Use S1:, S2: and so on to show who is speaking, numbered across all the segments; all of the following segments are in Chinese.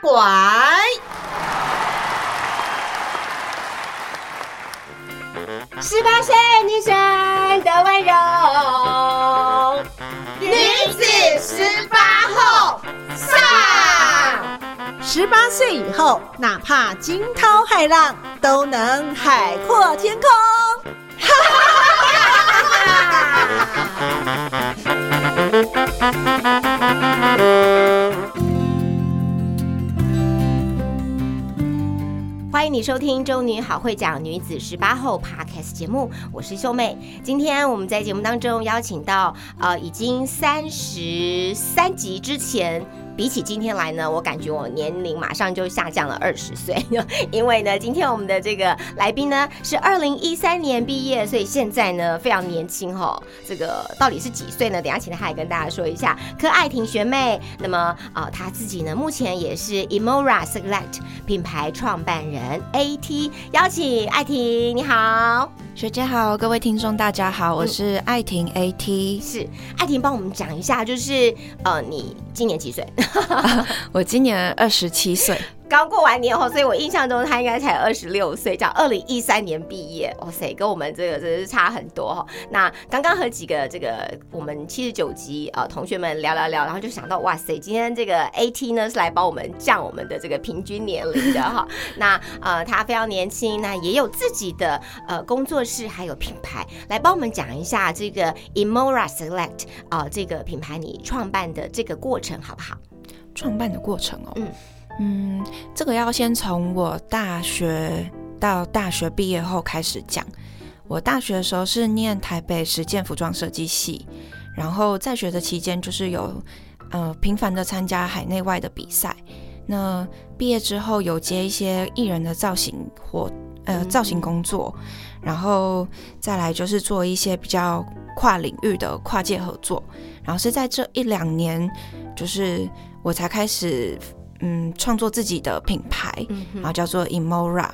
S1: 馆。十八岁女生的温柔，女子十八后上。
S2: 十八岁以后，哪怕惊涛骇浪，都能海阔天空。
S1: 哈哈哈哈哈哈收听《周女好会讲女子十八后》Podcast 节目，我是秀妹。今天我们在节目当中邀请到呃，已经三十三集之前。比起今天来呢，我感觉我年龄马上就下降了二十岁，因为呢，今天我们的这个来宾呢是二零一三年毕业，所以现在呢非常年轻哈。这个到底是几岁呢？等下请他来跟大家说一下。柯爱婷学妹，那么啊，她自己呢目前也是 Emora Select 品牌创办人，AT 邀请爱婷，你好。
S3: 学姐好，各位听众大家好，我是爱婷 AT，
S1: 是爱婷帮我们讲一下，就是呃，你今年几岁？
S3: 我今年二十七岁。
S1: 刚过完年后，所以我印象中他应该才二十六岁，叫二零一三年毕业。哇塞，跟我们这个真是差很多哈。那刚刚和几个这个我们七十九级啊同学们聊聊聊，然后就想到哇塞，今天这个 AT 呢是来帮我们降我们的这个平均年龄的哈。那呃他非常年轻，那也有自己的呃工作室还有品牌，来帮我们讲一下这个 Emora Select 啊这个品牌你创办的这个过程好不好？
S3: 创办的过程哦，嗯。嗯，这个要先从我大学到大学毕业后开始讲。我大学的时候是念台北实践服装设计系，然后在学的期间就是有呃频繁的参加海内外的比赛。那毕业之后有接一些艺人的造型活呃造型工作，然后再来就是做一些比较跨领域的跨界合作。然后是在这一两年，就是我才开始。嗯，创作自己的品牌，然后叫做 Emora。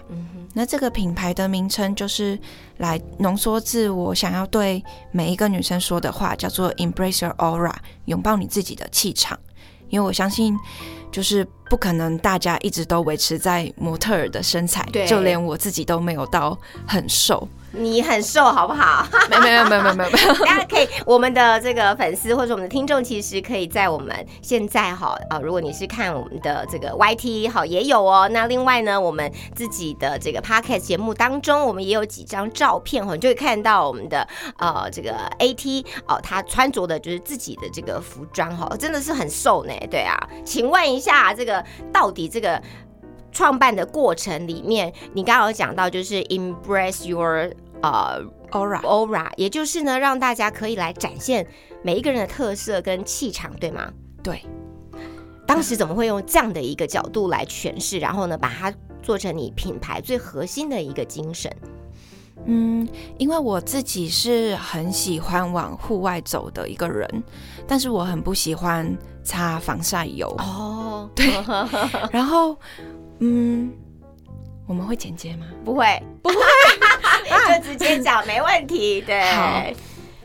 S3: 那这个品牌的名称就是来浓缩自我想要对每一个女生说的话，叫做 Embrace your aura，拥抱你自己的气场。因为我相信，就是不可能大家一直都维持在模特儿的身材，就连我自己都没有到很瘦。
S1: 你很瘦，好不好？
S3: 没有没有没有没有没有。
S1: 大家可以，我们的这个粉丝或者我们的听众，其实可以在我们现在哈啊，如果你是看我们的这个 YT 好也有哦。那另外呢，我们自己的这个 Podcast 节目当中，我们也有几张照片哈，你就会看到我们的呃这个 AT 哦，他穿着的就是自己的这个服装哈，真的是很瘦呢。对啊，请问一下，这个到底这个创办的过程里面，你刚刚有讲到就是 Embrace your 呃，aura，aura，也就是呢，让大家可以来展现每一个人的特色跟气场，对吗？
S3: 对。
S1: 当时怎么会用这样的一个角度来诠释，然后呢，把它做成你品牌最核心的一个精神？
S3: 嗯，因为我自己是很喜欢往户外走的一个人，但是我很不喜欢擦防晒油。哦，对。然后，嗯。我们会剪接吗？
S1: 不会，
S3: 不会，
S1: 就 直接讲，没问题。对，
S3: 好，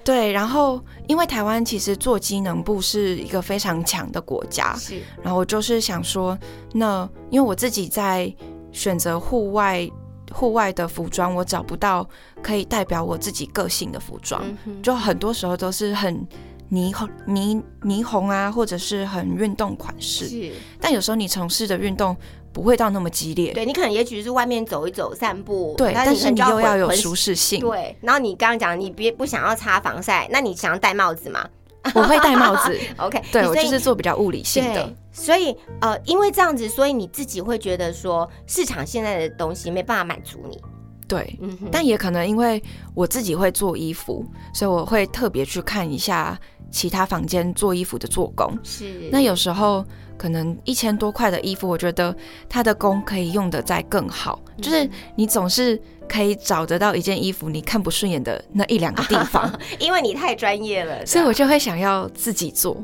S3: 对。然后，因为台湾其实做机能部是一个非常强的国家，
S1: 是。
S3: 然后我就是想说，那因为我自己在选择户外户外的服装，我找不到可以代表我自己个性的服装，就很多时候都是很霓虹、霓霓虹啊，或者是很运动款式。
S1: 是。
S3: 但有时候你从事的运动。不会到那么激烈，
S1: 对你可能也许是外面走一走、散步，
S3: 对，但是你又要有舒适性，
S1: 对。然后你刚刚讲你别不想要擦防晒，那你想要戴帽子吗？
S3: 我会戴帽子，
S1: OK。
S3: 对我就是做比较物理性的，
S1: 所以呃，因为这样子，所以你自己会觉得说市场现在的东西没办法满足你，
S3: 对，但也可能因为我自己会做衣服，所以我会特别去看一下其他房间做衣服的做工，
S1: 是。
S3: 那有时候。可能一千多块的衣服，我觉得它的工可以用的再更好。就是你总是可以找得到一件衣服你看不顺眼的那一两个地方，
S1: 因为你太专业了，
S3: 所以我就会想要自己做。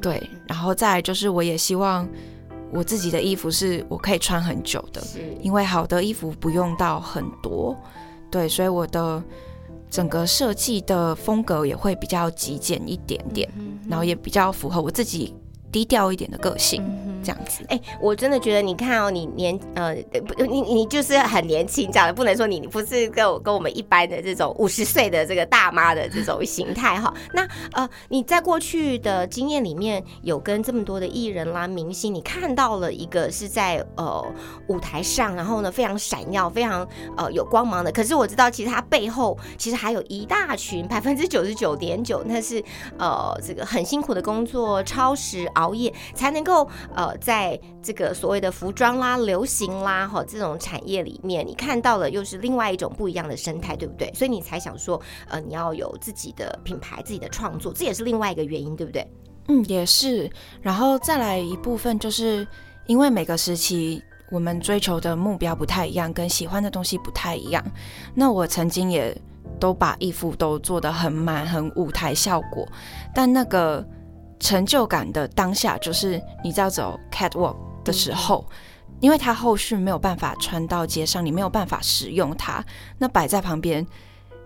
S3: 对，然后再就是我也希望我自己的衣服是我可以穿很久的，因为好的衣服不用到很多。对，所以我的整个设计的风格也会比较极简一点点，然后也比较符合我自己。低调一点的个性，这样子。
S1: 哎，我真的觉得，你看哦，你年呃不，你你就是很年轻，这样不能说你你不是跟我跟我们一般的这种五十岁的这个大妈的这种形态哈。那呃，你在过去的经验里面有跟这么多的艺人啦、明星，你看到了一个是在呃舞台上，然后呢非常闪耀、非常呃有光芒的。可是我知道，其实他背后其实还有一大群百分之九十九点九，那是呃这个很辛苦的工作，超时。熬夜才能够呃，在这个所谓的服装啦、流行啦哈这种产业里面，你看到了又是另外一种不一样的生态，对不对？所以你才想说，呃，你要有自己的品牌、自己的创作，这也是另外一个原因，对不对？
S3: 嗯，也是。然后再来一部分，就是因为每个时期我们追求的目标不太一样，跟喜欢的东西不太一样。那我曾经也都把衣服都做得很满、很舞台效果，但那个。成就感的当下，就是你在走 catwalk 的时候，因为它后续没有办法穿到街上，你没有办法使用它，那摆在旁边，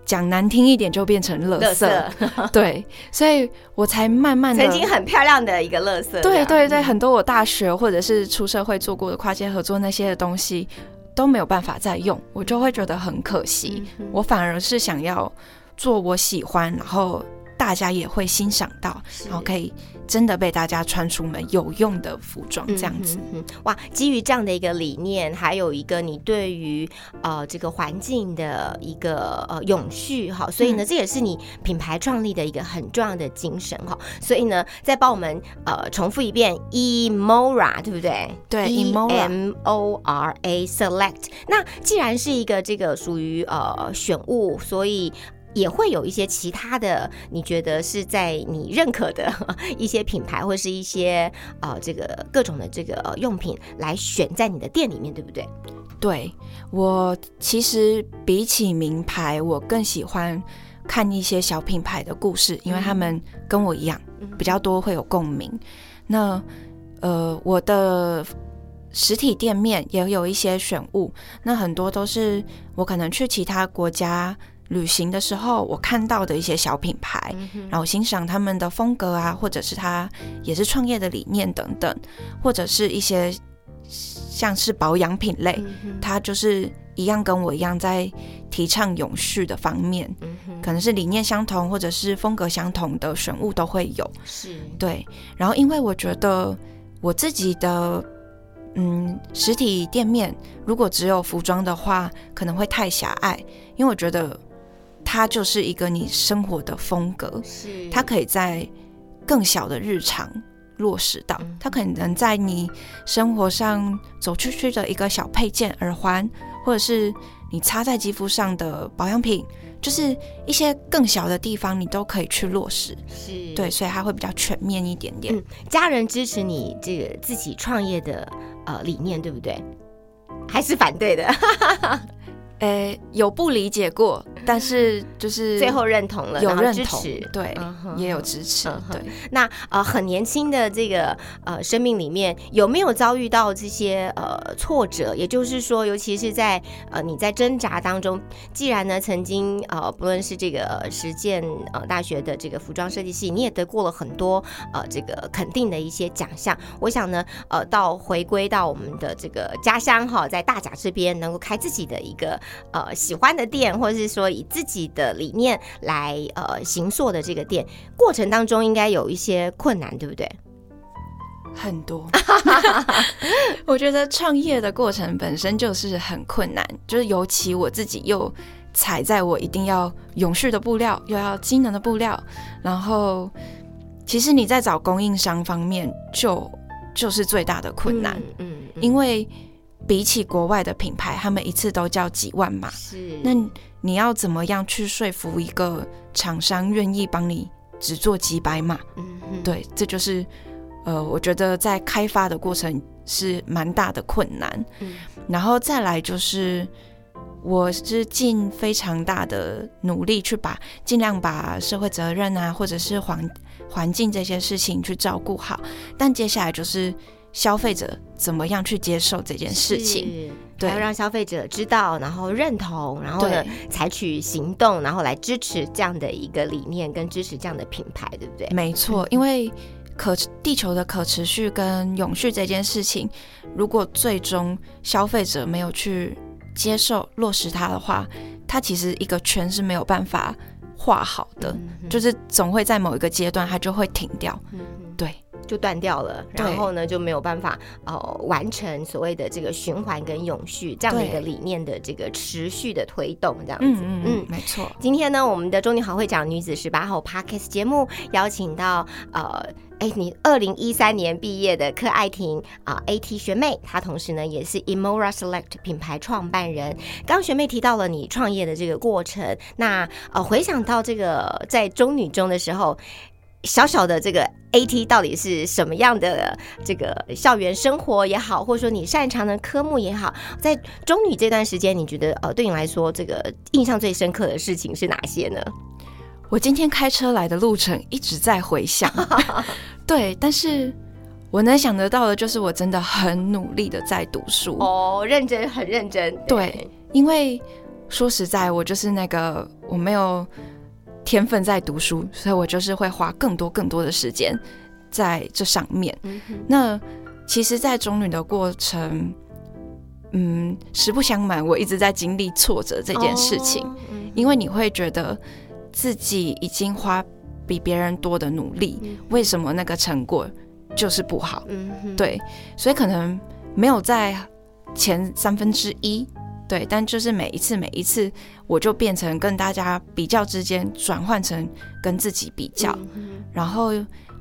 S3: 讲难听一点就变成垃圾。对，所以我才慢慢
S1: 的曾经很漂亮的一个垃圾。
S3: 对对对，很多我大学或者是出社会做过的跨界合作那些的东西都没有办法再用，我就会觉得很可惜。我反而是想要做我喜欢，然后。大家也会欣赏到，然后可以真的被大家穿出门有用的服装这样子。
S1: 哇，基于这样的一个理念，还有一个你对于呃这个环境的一个呃永续哈，所以呢，这也是你品牌创立的一个很重要的精神哈。所以呢，再帮我们呃重复一遍，Emora 对不对？
S3: 对，Emora，M
S1: O R A Select。那既然是一个这个属于呃选物，所以。也会有一些其他的，你觉得是在你认可的 一些品牌，或是一些呃这个各种的这个用品来选在你的店里面，对不对？
S3: 对我其实比起名牌，我更喜欢看一些小品牌的故事，因为他们跟我一样比较多会有共鸣。那呃，我的实体店面也有一些选物，那很多都是我可能去其他国家。旅行的时候，我看到的一些小品牌，然后欣赏他们的风格啊，或者是他也是创业的理念等等，或者是一些像是保养品类，它就是一样跟我一样在提倡永续的方面，可能是理念相同或者是风格相同的选物都会有。
S1: 是
S3: 对，然后因为我觉得我自己的嗯实体店面如果只有服装的话，可能会太狭隘，因为我觉得。它就是一个你生活的风格，
S1: 是
S3: 它可以在更小的日常落实到，它可能在你生活上走出去的一个小配件、耳环，或者是你擦在肌肤上的保养品，就是一些更小的地方，你都可以去落实。
S1: 是
S3: 对，所以它会比较全面一点点。
S1: 家人支持你这个自己创业的呃理念，对不对？还是反对的？
S3: 诶，有不理解过，但是就是
S1: 最后认同了，
S3: 有认
S1: 同，
S3: 对，也有支持。对，
S1: 那呃，很年轻的这个呃生命里面，有没有遭遇到这些呃挫折？也就是说，尤其是在呃你在挣扎当中，既然呢曾经呃不论是这个实践呃大学的这个服装设计系，你也得过了很多呃这个肯定的一些奖项。我想呢，呃，到回归到我们的这个家乡哈，在大甲这边能够开自己的一个。呃，喜欢的店，或者是说以自己的理念来呃行塑的这个店，过程当中应该有一些困难，对不对？
S3: 很多，我觉得创业的过程本身就是很困难，就是尤其我自己又踩在我一定要永续的布料，又要机能的布料，然后其实你在找供应商方面就就是最大的困难，嗯，因为。比起国外的品牌，他们一次都叫几万码。
S1: 是，
S3: 那你要怎么样去说服一个厂商愿意帮你只做几百码？嗯，对，这就是呃，我觉得在开发的过程是蛮大的困难。嗯，然后再来就是，我是尽非常大的努力去把尽量把社会责任啊，或者是环环境这些事情去照顾好。但接下来就是。消费者怎么样去接受这件事情？
S1: 对，要让消费者知道，然后认同，然后呢，采取行动，然后来支持这样的一个理念，跟支持这样的品牌，对不对？
S3: 没错，因为。可地球的可持续跟永续这件事情，如果最终消费者没有去接受落实它的话，它其实一个圈是没有办法画好的，就是总会在某一个阶段它就会停掉。对。
S1: 就断掉了，然后呢就没有办法呃完成所谓的这个循环跟永续这样的一个理念的这个持续的推动，这样子，
S3: 嗯嗯，没错。
S1: 今天呢，我们的中女好会讲女子十八号 Parkes 节目邀请到呃，哎，你二零一三年毕业的柯爱婷啊，AT 学妹，她同时呢也是 Emora Select 品牌创办人。刚学妹提到了你创业的这个过程，那呃回想到这个在中女中的时候。小小的这个 AT 到底是什么样的这个校园生活也好，或者说你擅长的科目也好，在中女这段时间，你觉得呃对你来说这个印象最深刻的事情是哪些呢？
S3: 我今天开车来的路程一直在回想，对，但是我能想得到的就是我真的很努力的在读书
S1: 哦，认真很认真，
S3: 对，因为说实在，我就是那个我没有。天分在读书，所以我就是会花更多更多的时间在这上面。那其实，在中女的过程，嗯，实不相瞒，我一直在经历挫折这件事情，因为你会觉得自己已经花比别人多的努力，为什么那个成果就是不好？对，所以可能没有在前三分之一。对，但就是每一次，每一次，我就变成跟大家比较之间转换成跟自己比较，然后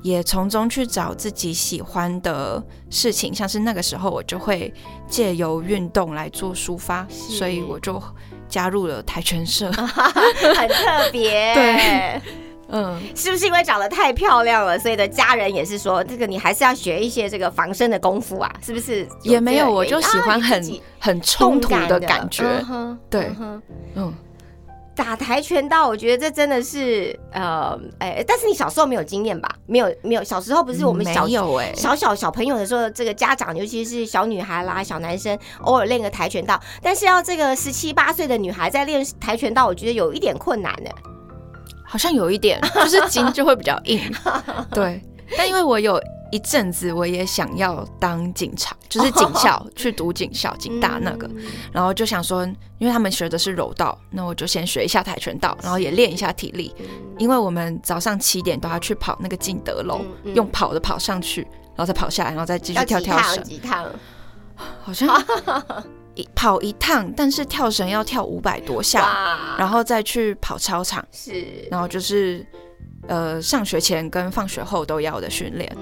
S3: 也从中去找自己喜欢的事情，像是那个时候我就会借由运动来做抒发，所以我就加入了跆拳社，
S1: 很特别。
S3: 对。
S1: 嗯，是不是因为长得太漂亮了，所以的家人也是说，这个你还是要学一些这个防身的功夫啊？是不是？
S3: 也没有，我就喜欢很很冲突的感觉。对，
S1: 嗯，打跆拳道，我觉得这真的是呃，哎，但是你小时候没有经验吧？没有，没有，小时候不是我们小
S3: 有哎，
S1: 小小小朋友的时候，这个家长尤其是小女孩啦、小男生，偶尔练个跆拳道，但是要这个十七八岁的女孩在练跆拳道，我觉得有一点困难呢。
S3: 好像有一点，就是筋就会比较硬，对。但因为我有一阵子我也想要当警察，就是警校 去读警校，警大那个，然后就想说，因为他们学的是柔道，那我就先学一下跆拳道，然后也练一下体力。因为我们早上七点都要去跑那个进德楼，用跑的跑上去，然后再跑下来，然后再继续跳跳绳。
S1: 几趟？
S3: 好像。一跑一趟，但是跳绳要跳五百多下，然后再去跑操场，
S1: 是，
S3: 然后就是呃上学前跟放学后都要的训练，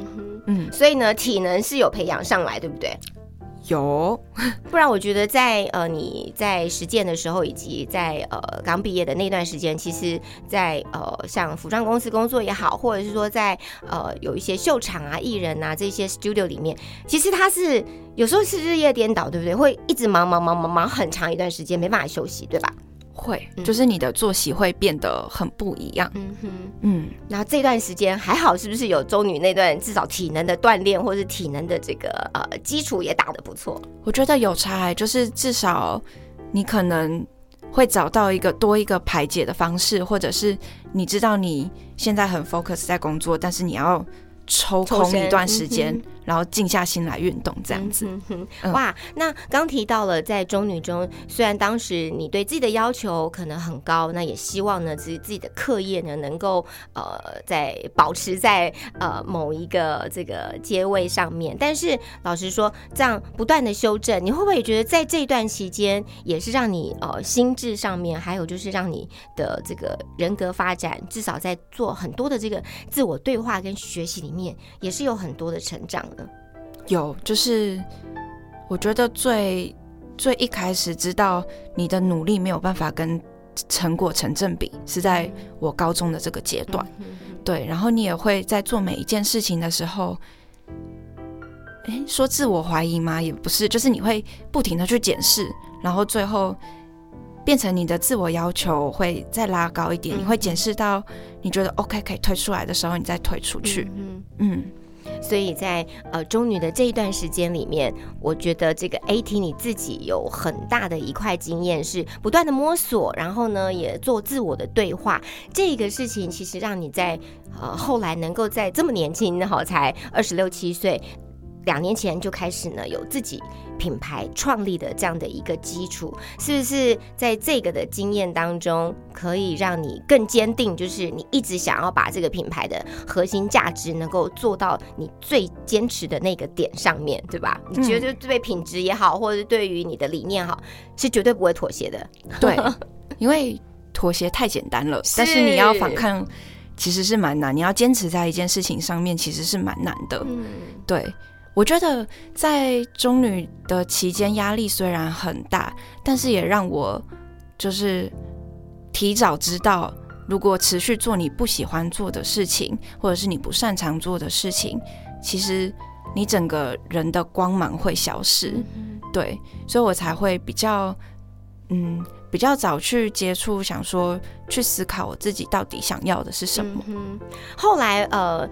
S1: 嗯，所以呢体能是有培养上来，对不对？
S3: 有，
S1: 不然我觉得在呃你在实践的时候，以及在呃刚毕业的那段时间，其实，在呃像服装公司工作也好，或者是说在呃有一些秀场啊、艺人啊这些 studio 里面，其实他是有时候是日夜颠倒，对不对？会一直忙忙忙忙忙很长一段时间，没办法休息，对吧？
S3: 会，就是你的作息会变得很不一样。嗯哼，
S1: 嗯，然后这段时间还好，是不是有周女那段至少体能的锻炼，或是体能的这个呃基础也打得不错？
S3: 我觉得有差，就是至少你可能会找到一个多一个排解的方式，或者是你知道你现在很 focus 在工作，但是你要。抽空一段时间，然后静下心来运动，这样子。
S1: 哇，那刚提到了在中女中，虽然当时你对自己的要求可能很高，那也希望呢自己自己的课业呢能够呃在保持在呃某一个这个阶位上面。但是老实说，这样不断的修正，你会不会也觉得在这段期间也是让你呃心智上面，还有就是让你的这个人格发展，至少在做很多的这个自我对话跟学习里面。也是有很多的成长的，
S3: 有就是我觉得最最一开始知道你的努力没有办法跟成果成正比，是在我高中的这个阶段，对，然后你也会在做每一件事情的时候，哎，说自我怀疑吗？也不是，就是你会不停的去检视，然后最后。变成你的自我要求会再拉高一点，你会检视到你觉得 OK 可以推出来的时候，你再推出去。嗯嗯，
S1: 所以在呃中女的这一段时间里面，我觉得这个 AT 你自己有很大的一块经验，是不断的摸索，然后呢也做自我的对话。这个事情其实让你在呃后来能够在这么年轻好，才二十六七岁。两年前就开始呢，有自己品牌创立的这样的一个基础，是不是在这个的经验当中，可以让你更坚定，就是你一直想要把这个品牌的核心价值能够做到你最坚持的那个点上面对吧？你觉得对品质也好，或者是对于你的理念好，是绝对不会妥协的。
S3: 对，因为妥协太简单了，但是你要反抗其实是蛮难，你要坚持在一件事情上面其实是蛮难的。嗯，对。我觉得在中女的期间，压力虽然很大，但是也让我就是提早知道，如果持续做你不喜欢做的事情，或者是你不擅长做的事情，其实你整个人的光芒会消失。对，所以我才会比较嗯比较早去接触，想说去思考我自己到底想要的是什么。
S1: 后来呃。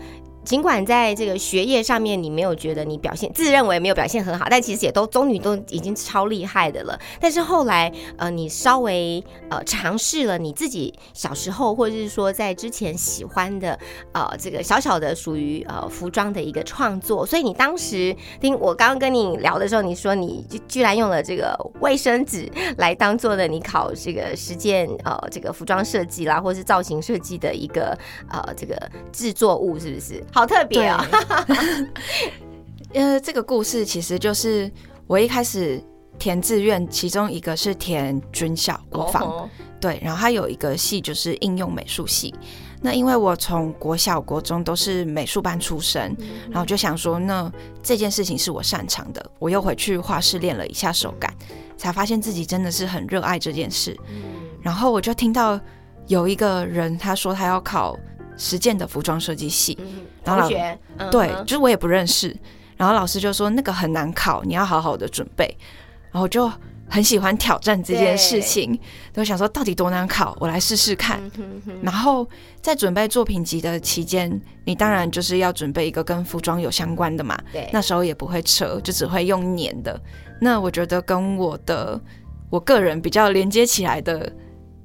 S1: 尽管在这个学业上面，你没有觉得你表现自认为没有表现很好，但其实也都中女都已经超厉害的了。但是后来，呃，你稍微呃尝试了你自己小时候或者是说在之前喜欢的呃这个小小的属于呃服装的一个创作，所以你当时听我刚刚跟你聊的时候，你说你就居然用了这个卫生纸来当做了你考这个实践呃这个服装设计啦，或是造型设计的一个呃这个制作物，是不是？好特别啊！
S3: 呃，这个故事其实就是我一开始填志愿，其中一个是填军校国防，对，然后它有一个系就是应用美术系。那因为我从国小、国中都是美术班出身，然后就想说，那这件事情是我擅长的，我又回去画室练了一下手感，才发现自己真的是很热爱这件事。然后我就听到有一个人他说他要考。实践的服装设计系，
S1: 同学，
S3: 对，就是我也不认识。然后老师就说那个很难考，你要好好的准备。然后就很喜欢挑战这件事情，都想说到底多难考，我来试试看。然后在准备作品集的期间，你当然就是要准备一个跟服装有相关的嘛。
S1: 对，
S3: 那时候也不会扯，就只会用粘的。那我觉得跟我的我个人比较连接起来的。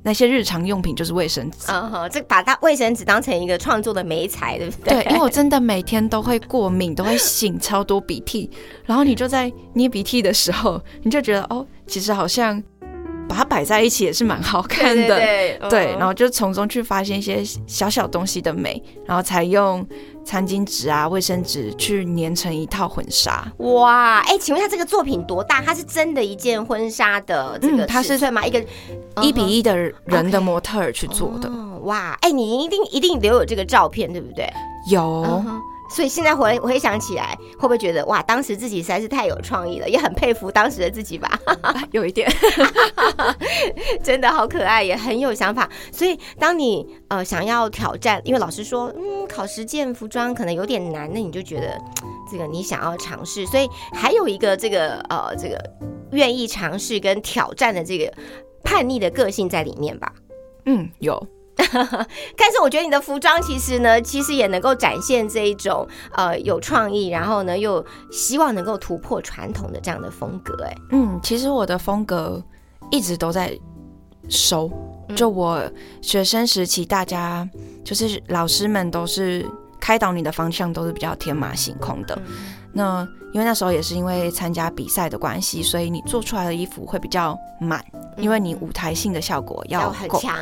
S3: 那些日常用品就是卫生纸，
S1: 嗯哼，这把它卫生纸当成一个创作的媒材，对不对？
S3: 对，因为我真的每天都会过敏，都会擤超多鼻涕，然后你就在捏鼻涕的时候，你就觉得哦，其实好像。把它摆在一起也是蛮好看的，对，然后就从中去发现一些小小东西的美，然后才用餐巾纸啊、卫生纸去粘成一套婚纱。
S1: 哇，哎，请问一下这个作品多大？它是真的一件婚纱的这个他是算吗？一个
S3: 一比一的人的模特儿去做的。
S1: 哇，哎，你一定一定留有这个照片，对不对？
S3: 有。
S1: 所以现在回回想起来，会不会觉得哇，当时自己实在是太有创意了，也很佩服当时的自己吧？
S3: 有一点，
S1: 真的好可爱，也很有想法。所以当你呃想要挑战，因为老师说，嗯，考实践服装可能有点难，那你就觉得这个你想要尝试，所以还有一个这个呃这个愿意尝试跟挑战的这个叛逆的个性在里面吧？
S3: 嗯，有。
S1: 但是我觉得你的服装其实呢，其实也能够展现这一种呃有创意，然后呢又希望能够突破传统的这样的风格。哎，
S3: 嗯，其实我的风格一直都在收。就我学生时期，大家就是老师们都是开导你的方向都是比较天马行空的。那因为那时候也是因为参加比赛的关系，所以你做出来的衣服会比较满。因为你舞台性的效果要
S1: 很强，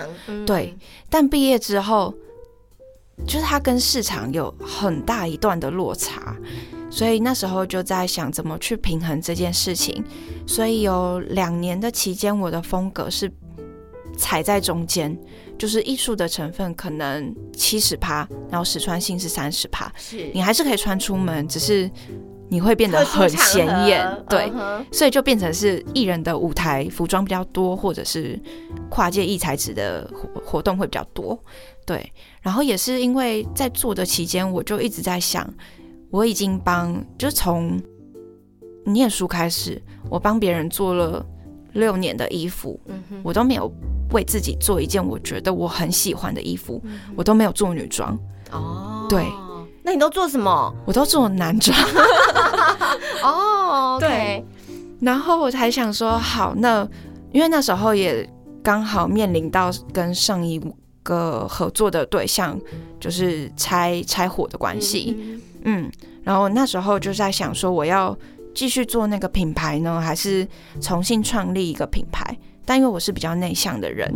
S3: 对。但毕业之后，就是它跟市场有很大一段的落差，所以那时候就在想怎么去平衡这件事情。所以有两年的期间，我的风格是踩在中间，就是艺术的成分可能七十趴，然后实穿性是三十趴，
S1: 是
S3: 你还是可以穿出门，只是。你会变得很显眼，对，所以就变成是艺人的舞台服装比较多，或者是跨界异材质的活活动会比较多，对。然后也是因为在做的期间，我就一直在想，我已经帮，就是从念书开始，我帮别人做了六年的衣服，我都没有为自己做一件我觉得我很喜欢的衣服，我都没有做女装，哦，对。
S1: 那你都做什么？
S3: 我都做男装。
S1: 哦，
S3: 对。然后我才想说，好，那因为那时候也刚好面临到跟上一个合作的对象就是拆拆伙的关系，嗯，然后那时候就在想说，我要继续做那个品牌呢，还是重新创立一个品牌？但因为我是比较内向的人，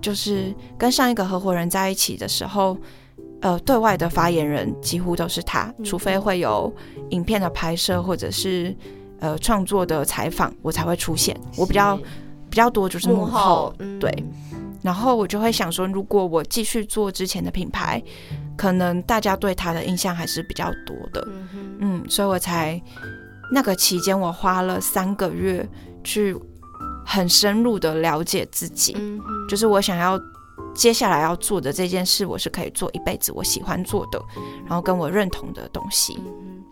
S3: 就是跟上一个合伙人在一起的时候，呃，对外的发言人几乎都是他，除非会有影片的拍摄或者是。呃，创作的采访我才会出现，我比较。比较多就是幕后，对。然后我就会想说，如果我继续做之前的品牌，可能大家对他的印象还是比较多的，嗯，所以我才那个期间我花了三个月去很深入的了解自己，就是我想要接下来要做的这件事，我是可以做一辈子，我喜欢做的，然后跟我认同的东西。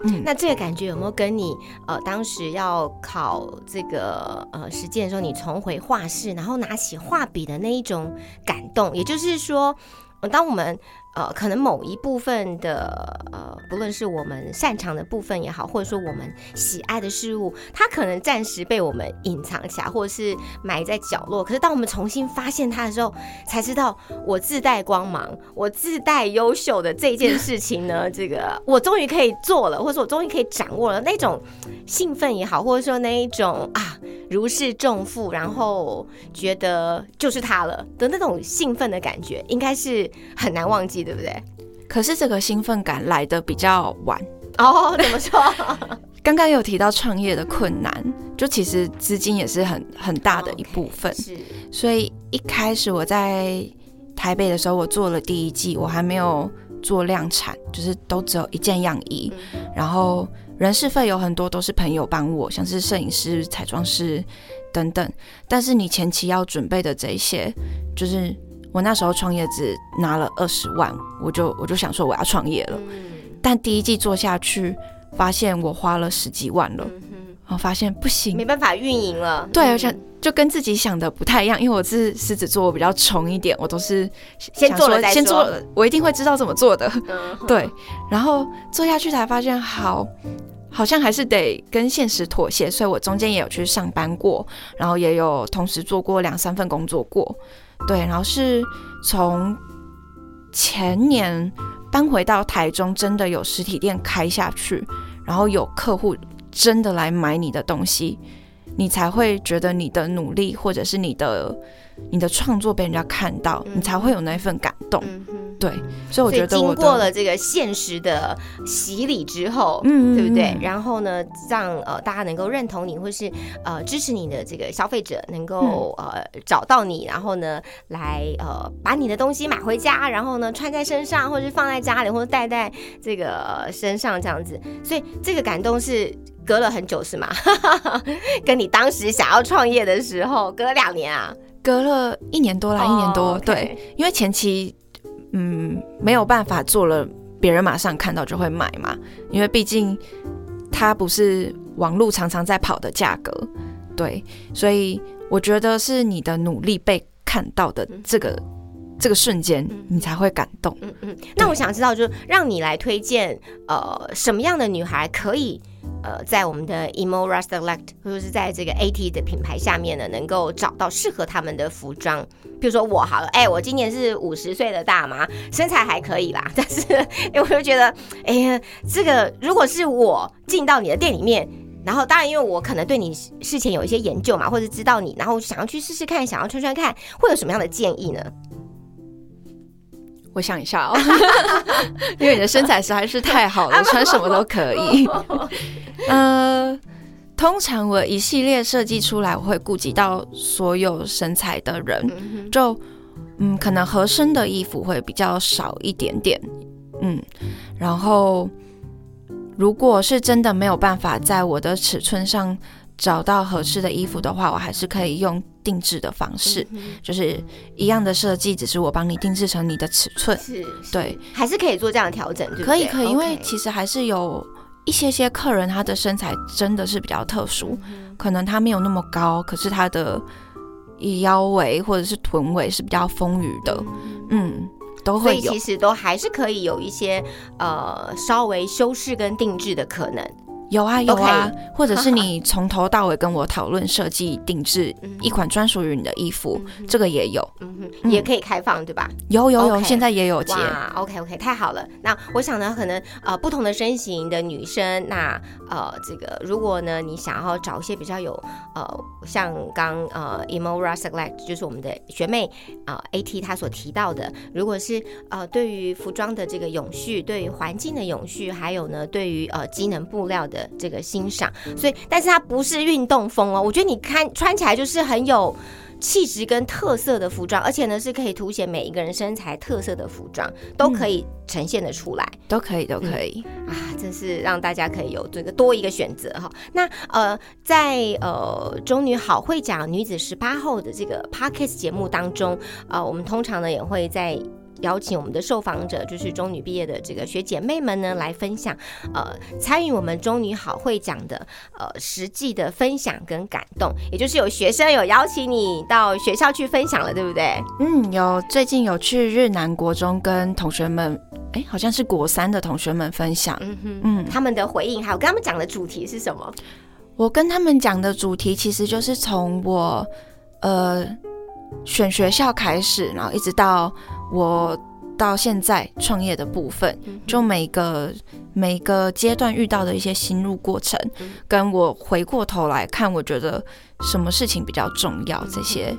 S1: 嗯那这个感觉有没有跟你呃当时要考这个呃实践的时候，你重回画室，然后拿起画笔的那一种感动？也就是说，当我们呃，可能某一部分的呃，不论是我们擅长的部分也好，或者说我们喜爱的事物，它可能暂时被我们隐藏起来，或者是埋在角落。可是当我们重新发现它的时候，才知道我自带光芒，我自带优秀的这件事情呢，这个我终于可以做了，或者说我终于可以掌握了那种兴奋也好，或者说那一种啊如释重负，然后觉得就是它了的那种兴奋的感觉，应该是很难忘记。对不对？
S3: 可是这个兴奋感来的比较晚
S1: 哦。怎么说？
S3: 刚刚有提到创业的困难，就其实资金也是很很大的一部分。
S1: 是，
S3: 所以一开始我在台北的时候，我做了第一季，我还没有做量产，就是都只有一件样衣。然后人事费有很多都是朋友帮我，像是摄影师、彩妆师等等。但是你前期要准备的这些，就是。我那时候创业只拿了二十万，我就我就想说我要创业了，但第一季做下去，发现我花了十几万了，然后发现不行，
S1: 没办法运营了。
S3: 对，而且就跟自己想的不太一样，因为我是狮子座，我比较穷一点，我都是
S1: 先做了
S3: 先做，我一定会知道怎么做的。对，然后做下去才发现，好，好像还是得跟现实妥协，所以我中间也有去上班过，然后也有同时做过两三份工作过。对，然后是从前年搬回到台中，真的有实体店开下去，然后有客户真的来买你的东西，你才会觉得你的努力或者是你的你的创作被人家看到，你才会有那一份感动。对，所以我觉得
S1: 经过了这个现实的洗礼之后，嗯，对不对？然后呢，让呃大家能够认同你，或是呃支持你的这个消费者能够呃找到你，然后呢来呃把你的东西买回家，然后呢穿在身上，或者是放在家里，或者戴在这个身上这样子。所以这个感动是隔了很久，是吗？跟你当时想要创业的时候，隔了两年啊，
S3: 隔了一年多了，一年多。对，因为前期。嗯，没有办法做了，别人马上看到就会买嘛，因为毕竟它不是网络常常在跑的价格，对，所以我觉得是你的努力被看到的这个这个瞬间，你才会感动。嗯
S1: 嗯，那我想知道，就是让你来推荐，呃，什么样的女孩可以？呃，在我们的 Emo r u s t Select，或者是在这个 AT 的品牌下面呢，能够找到适合他们的服装。比如说我好了，哎，我今年是五十岁的大妈，身材还可以啦，但是哎，我就觉得，哎呀，这个如果是我进到你的店里面，然后当然因为我可能对你事前有一些研究嘛，或者知道你，然后想要去试试看，想要穿穿看，会有什么样的建议呢？
S3: 我想一下哦，因为你的身材实在是太好了，穿什么都可以。呃，通常我一系列设计出来，我会顾及到所有身材的人，就嗯，可能合身的衣服会比较少一点点，嗯，然后如果是真的没有办法在我的尺寸上。找到合适的衣服的话，我还是可以用定制的方式，就是一样的设计，只是我帮你定制成你的尺寸。
S1: 是，
S3: 对，
S1: 还是可以做这样的调整，
S3: 可以，可以，因为其实还是有一些些客人，他的身材真的是比较特殊，可能他没有那么高，可是他的腰围或者是臀围是比较丰腴的，嗯。都会
S1: 有，其实都还是可以有一些呃稍微修饰跟定制的可能。
S3: 有啊有啊，或者是你 从头到尾跟我讨论设计定制一款专属于你的衣服，这个也有，
S1: 也可以开放对吧？
S3: 有有有，现在也有接。
S1: OK OK，太好了。那我想呢，可能呃不同的身形的女生，那呃这个如果呢你想要找一些比较有呃像刚呃 Emora Select 就是我们的学妹啊 AT 她所提到的，如果是呃对于服装的这个永续，对于环境的永续，还有呢对于呃机能布料的。这个欣赏，所以，但是它不是运动风哦。我觉得你看穿起来就是很有气质跟特色的服装，而且呢是可以凸显每一个人身材特色的服装，都可以呈现的出来，
S3: 都可以，都可以
S1: 啊！真是让大家可以有这个多一个选择哈。那呃，在呃中女好会讲女子十八后的这个 podcast 节目当中，呃，我们通常呢也会在。邀请我们的受访者，就是中女毕业的这个学姐妹们呢，来分享，呃，参与我们中女好会讲的，呃，实际的分享跟感动，也就是有学生有邀请你到学校去分享了，对不对？
S3: 嗯，有，最近有去日南国中跟同学们，哎，好像是国三的同学们分享，嗯
S1: 哼，嗯，他们的回应还有跟他们讲的主题是什么？
S3: 我跟他们讲的主题其实就是从我，呃。选学校开始，然后一直到我到现在创业的部分，就每个每个阶段遇到的一些心路过程，跟我回过头来看，我觉得什么事情比较重要，这些。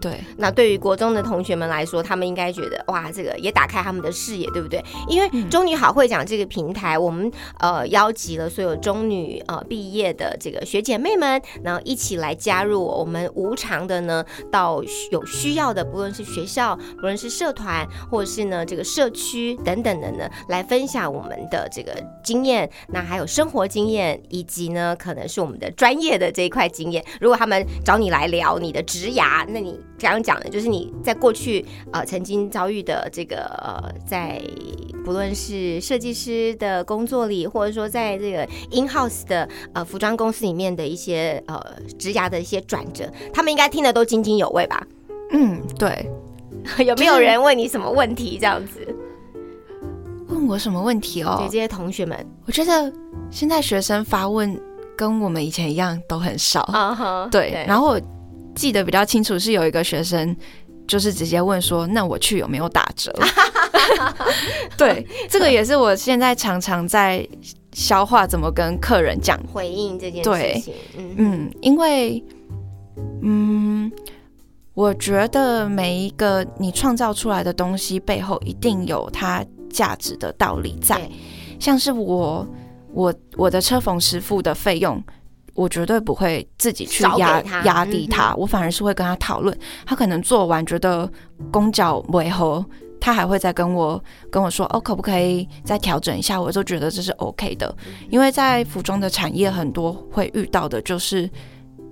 S3: 对，
S1: 那对于国中的同学们来说，他们应该觉得哇，这个也打开他们的视野，对不对？因为中女好会讲这个平台，我们呃邀集了所有中女呃毕业的这个学姐妹们，然后一起来加入我们无偿的呢，到有需要的，不论是学校，不论是社团，或者是呢这个社区等等的呢，来分享我们的这个经验，那还有生活经验，以及呢可能是我们的专业的这一块经验。如果他们找你来聊你的职涯，那你刚刚讲的，就是你在过去呃曾经遭遇的这个呃，在不论是设计师的工作里，或者说在这个 in house 的呃服装公司里面的一些呃职涯的一些转折，他们应该听得都津津有味吧？
S3: 嗯，对。
S1: 有没有人问你什么问题？这样子？
S3: 问我什么问题哦？
S1: 对这些同学们，
S3: 我觉得现在学生发问跟我们以前一样都很少。对，然后。记得比较清楚是有一个学生，就是直接问说：“那我去有没有打折？” 对，这个也是我现在常常在消化怎么跟客人讲
S1: 回应这件事情。
S3: 嗯，因为嗯，我觉得每一个你创造出来的东西背后一定有它价值的道理在，像是我我我的车缝师傅的费用。我绝对不会自己去压压低他，我反而是会跟他讨论。他可能做完觉得工脚违和，他还会再跟我跟我说哦，可不可以再调整一下？我就觉得这是 OK 的。因为在服装的产业，很多会遇到的就是，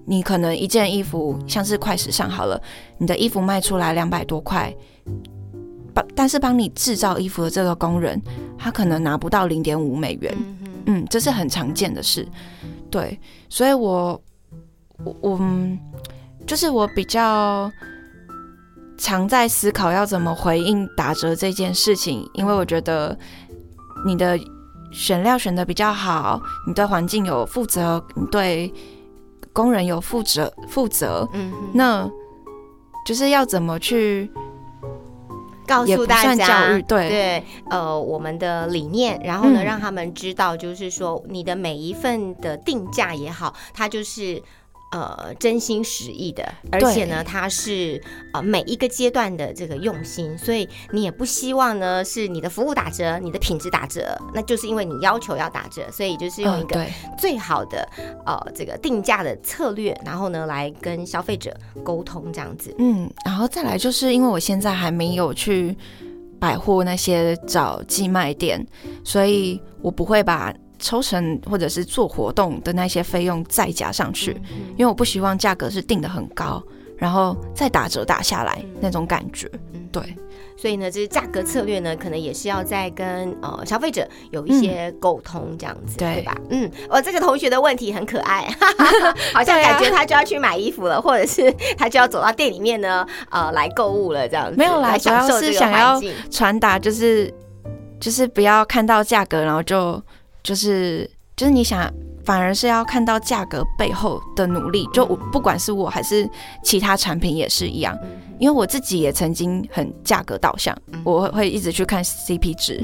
S3: 你可能一件衣服像是快时尚好了，你的衣服卖出来两百多块，帮但是帮你制造衣服的这个工人，他可能拿不到零点五美元。嗯，这是很常见的事。对，所以我我我就是我比较常在思考要怎么回应打折这件事情，因为我觉得你的选料选的比较好，你对环境有负责，你对工人有负责负责，嗯，那就是要怎么去。
S1: 告诉大家，
S3: 对
S1: 对，呃，我们的理念，然后呢，让他们知道，就是说，你的每一份的定价也好，它就是。呃，真心实意的，而且呢，它是呃每一个阶段的这个用心，所以你也不希望呢是你的服务打折，你的品质打折，那就是因为你要求要打折，所以就是用一个最好的呃这个定价的策略，然后呢来跟消费者沟通这样子。
S3: 嗯，然后再来就是因为我现在还没有去百货那些找寄卖店，所以我不会把。抽成或者是做活动的那些费用再加上去，因为我不希望价格是定的很高，然后再打折打下来那种感觉。对。
S1: 所以呢，这价格策略呢，可能也是要在跟呃消费者有一些沟通，这样子，对吧？嗯，我这个同学的问题很可爱，好像感觉他就要去买衣服了，或者是他就要走到店里面呢，呃，来购物了，这样子。
S3: 没有啦，主要是想要传达，就是就是不要看到价格，然后就就是就是你想。反而是要看到价格背后的努力，就我不管是我还是其他产品也是一样，因为我自己也曾经很价格导向，我会一直去看 CP 值，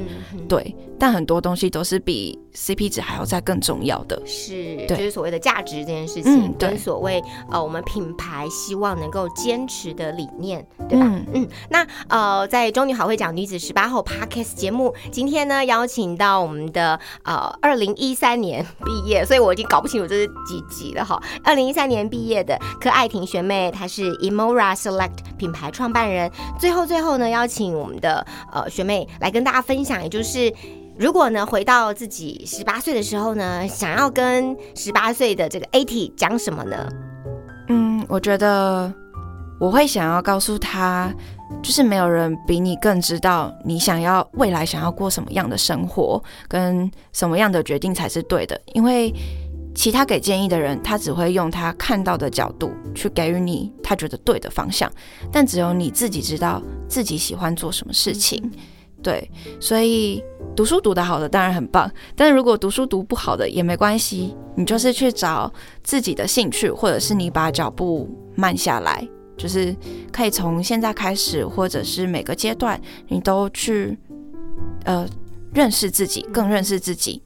S3: 对。但很多东西都是比 CP 值还要再更重要的，
S1: 是，就是所谓的价值这件事情，跟所谓呃我们品牌希望能够坚持的理念，对吧？嗯，那呃在中女好会讲女子十八号 Podcast 节目，今天呢邀请到我们的呃二零一三年毕业，所以我已经搞不清楚这是几集了哈。二零一三年毕业的柯爱婷学妹，她是 Emora Select 品牌创办人。最后最后呢邀请我们的呃学妹来跟大家分享，也就是。如果呢，回到自己十八岁的时候呢，想要跟十八岁的这个 AT 讲什么呢？
S3: 嗯，我觉得我会想要告诉他，就是没有人比你更知道你想要未来想要过什么样的生活，跟什么样的决定才是对的。因为其他给建议的人，他只会用他看到的角度去给予你他觉得对的方向，但只有你自己知道自己喜欢做什么事情。对，所以读书读得好的当然很棒，但如果读书读不好的也没关系，你就是去找自己的兴趣，或者是你把脚步慢下来，就是可以从现在开始，或者是每个阶段，你都去呃认识自己，更认识自己。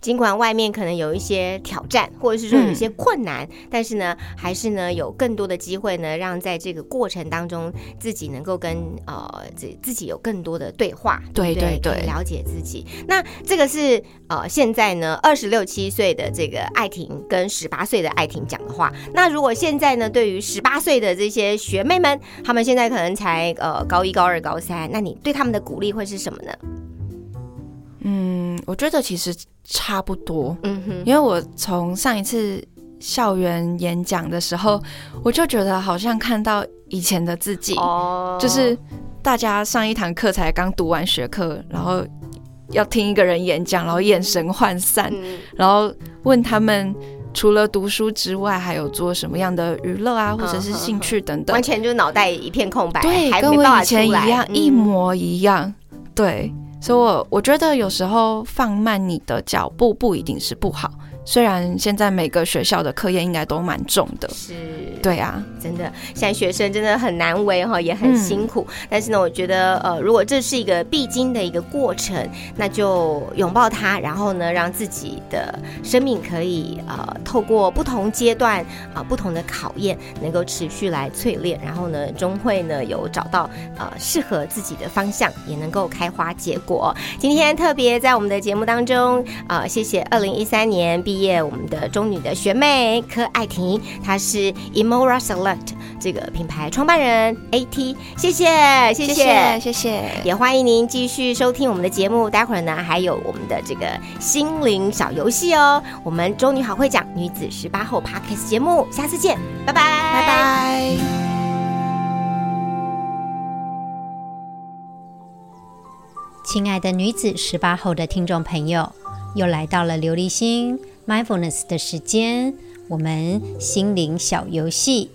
S3: 对。
S1: 尽管外面可能有一些挑战，或者是说有一些困难，但是呢，还是呢有更多的机会呢，让在这个过程当中自己能够跟呃自自己有更多的对话，对对对，了解自己。那这个是呃现在呢二十六七岁的这个艾婷跟十八岁的艾婷讲的话。那如果现在呢对于十八岁的这些学妹们，他们现在可能才呃高一、高二、高三，那你对他们的鼓励会是什么呢？
S3: 嗯，我觉得其实差不多。嗯哼，因为我从上一次校园演讲的时候，我就觉得好像看到以前的自己，哦。就是大家上一堂课才刚读完学科，然后要听一个人演讲，然后眼神涣散，然后问他们除了读书之外，还有做什么样的娱乐啊，或者是兴趣等等，
S1: 完全就脑袋一片空白，
S3: 对，跟我以前一样，一模一样，对。所以，我我觉得有时候放慢你的脚步不一定是不好。虽然现在每个学校的课业应该都蛮重的，
S1: 是，
S3: 对啊，
S1: 真的，现在学生真的很难为哈，也很辛苦。但是呢，我觉得呃，如果这是一个必经的一个过程，那就拥抱它，然后呢，让自己的生命可以呃，透过不同阶段啊，不同的考验，能够持续来淬炼，然后呢，终会呢有找到呃适合自己的方向，也能够开花结果。今天特别在我们的节目当中啊，谢谢二零一三年毕。业我们的中女的学妹柯爱婷，她是 Emora Select 这个品牌创办人 AT，谢谢谢
S3: 谢谢谢，
S1: 也欢迎您继续收听我们的节目，待会儿呢还有我们的这个心灵小游戏哦。我们中女好会讲女子十八后 Podcast 节目，下次见，拜拜
S3: 拜拜。
S4: 亲爱的女子十八后的听众朋友，又来到了琉璃心。Mindfulness 的时间，我们心灵小游戏。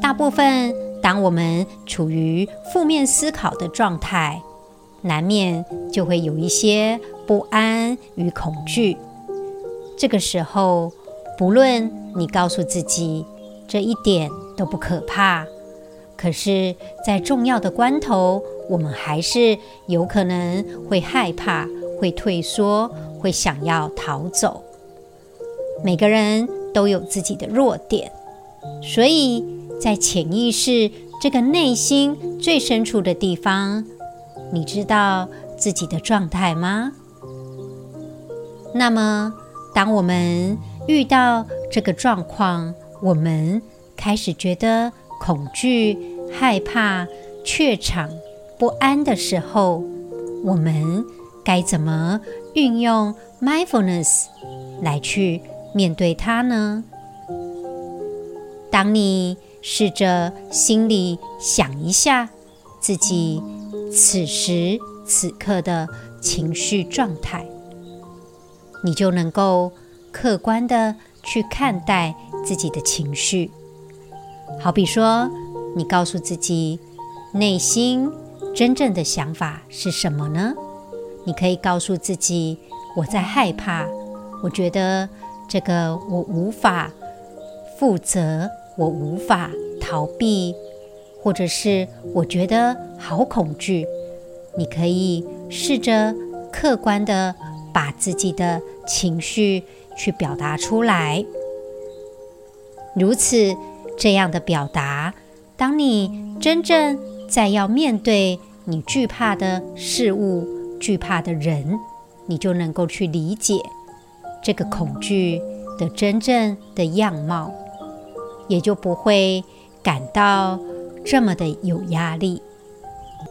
S4: 大部分，当我们处于负面思考的状态，难免就会有一些不安与恐惧。这个时候，不论你告诉自己这一点都不可怕，可是，在重要的关头，我们还是有可能会害怕，会退缩。会想要逃走。每个人都有自己的弱点，所以在潜意识这个内心最深处的地方，你知道自己的状态吗？那么，当我们遇到这个状况，我们开始觉得恐惧、害怕、怯场、不安的时候，我们该怎么？运用 mindfulness 来去面对它呢？当你试着心里想一下自己此时此刻的情绪状态，你就能够客观的去看待自己的情绪。好比说，你告诉自己内心真正的想法是什么呢？你可以告诉自己：“我在害怕，我觉得这个我无法负责，我无法逃避，或者是我觉得好恐惧。”你可以试着客观的把自己的情绪去表达出来，如此。这样的表达，当你真正在要面对你惧怕的事物、惧怕的人，你就能够去理解这个恐惧的真正的样貌，也就不会感到这么的有压力。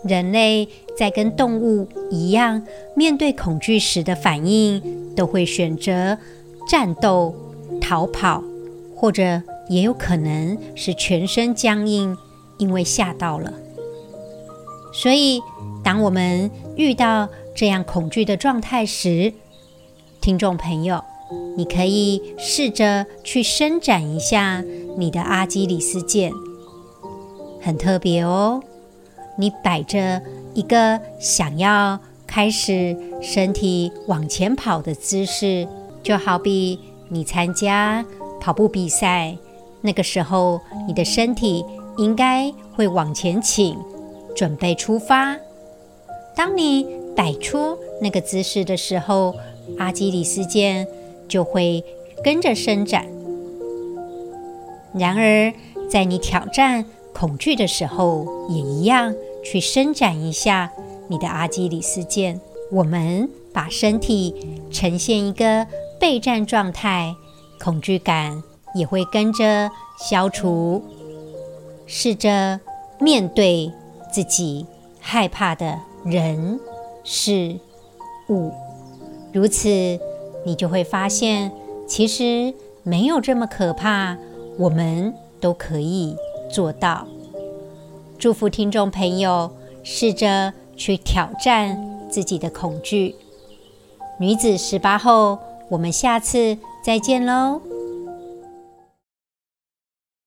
S4: 人类在跟动物一样，面对恐惧时的反应，都会选择战斗、逃跑，或者。也有可能是全身僵硬，因为吓到了。所以，当我们遇到这样恐惧的状态时，听众朋友，你可以试着去伸展一下你的阿基里斯腱，很特别哦。你摆着一个想要开始身体往前跑的姿势，就好比你参加跑步比赛。那个时候，你的身体应该会往前倾，准备出发。当你摆出那个姿势的时候，阿基里斯腱就会跟着伸展。然而，在你挑战恐惧的时候，也一样去伸展一下你的阿基里斯腱。我们把身体呈现一个备战状态，恐惧感。也会跟着消除，试着面对自己害怕的人事物，如此你就会发现，其实没有这么可怕，我们都可以做到。祝福听众朋友，试着去挑战自己的恐惧。女子十八后，我们下次再见喽。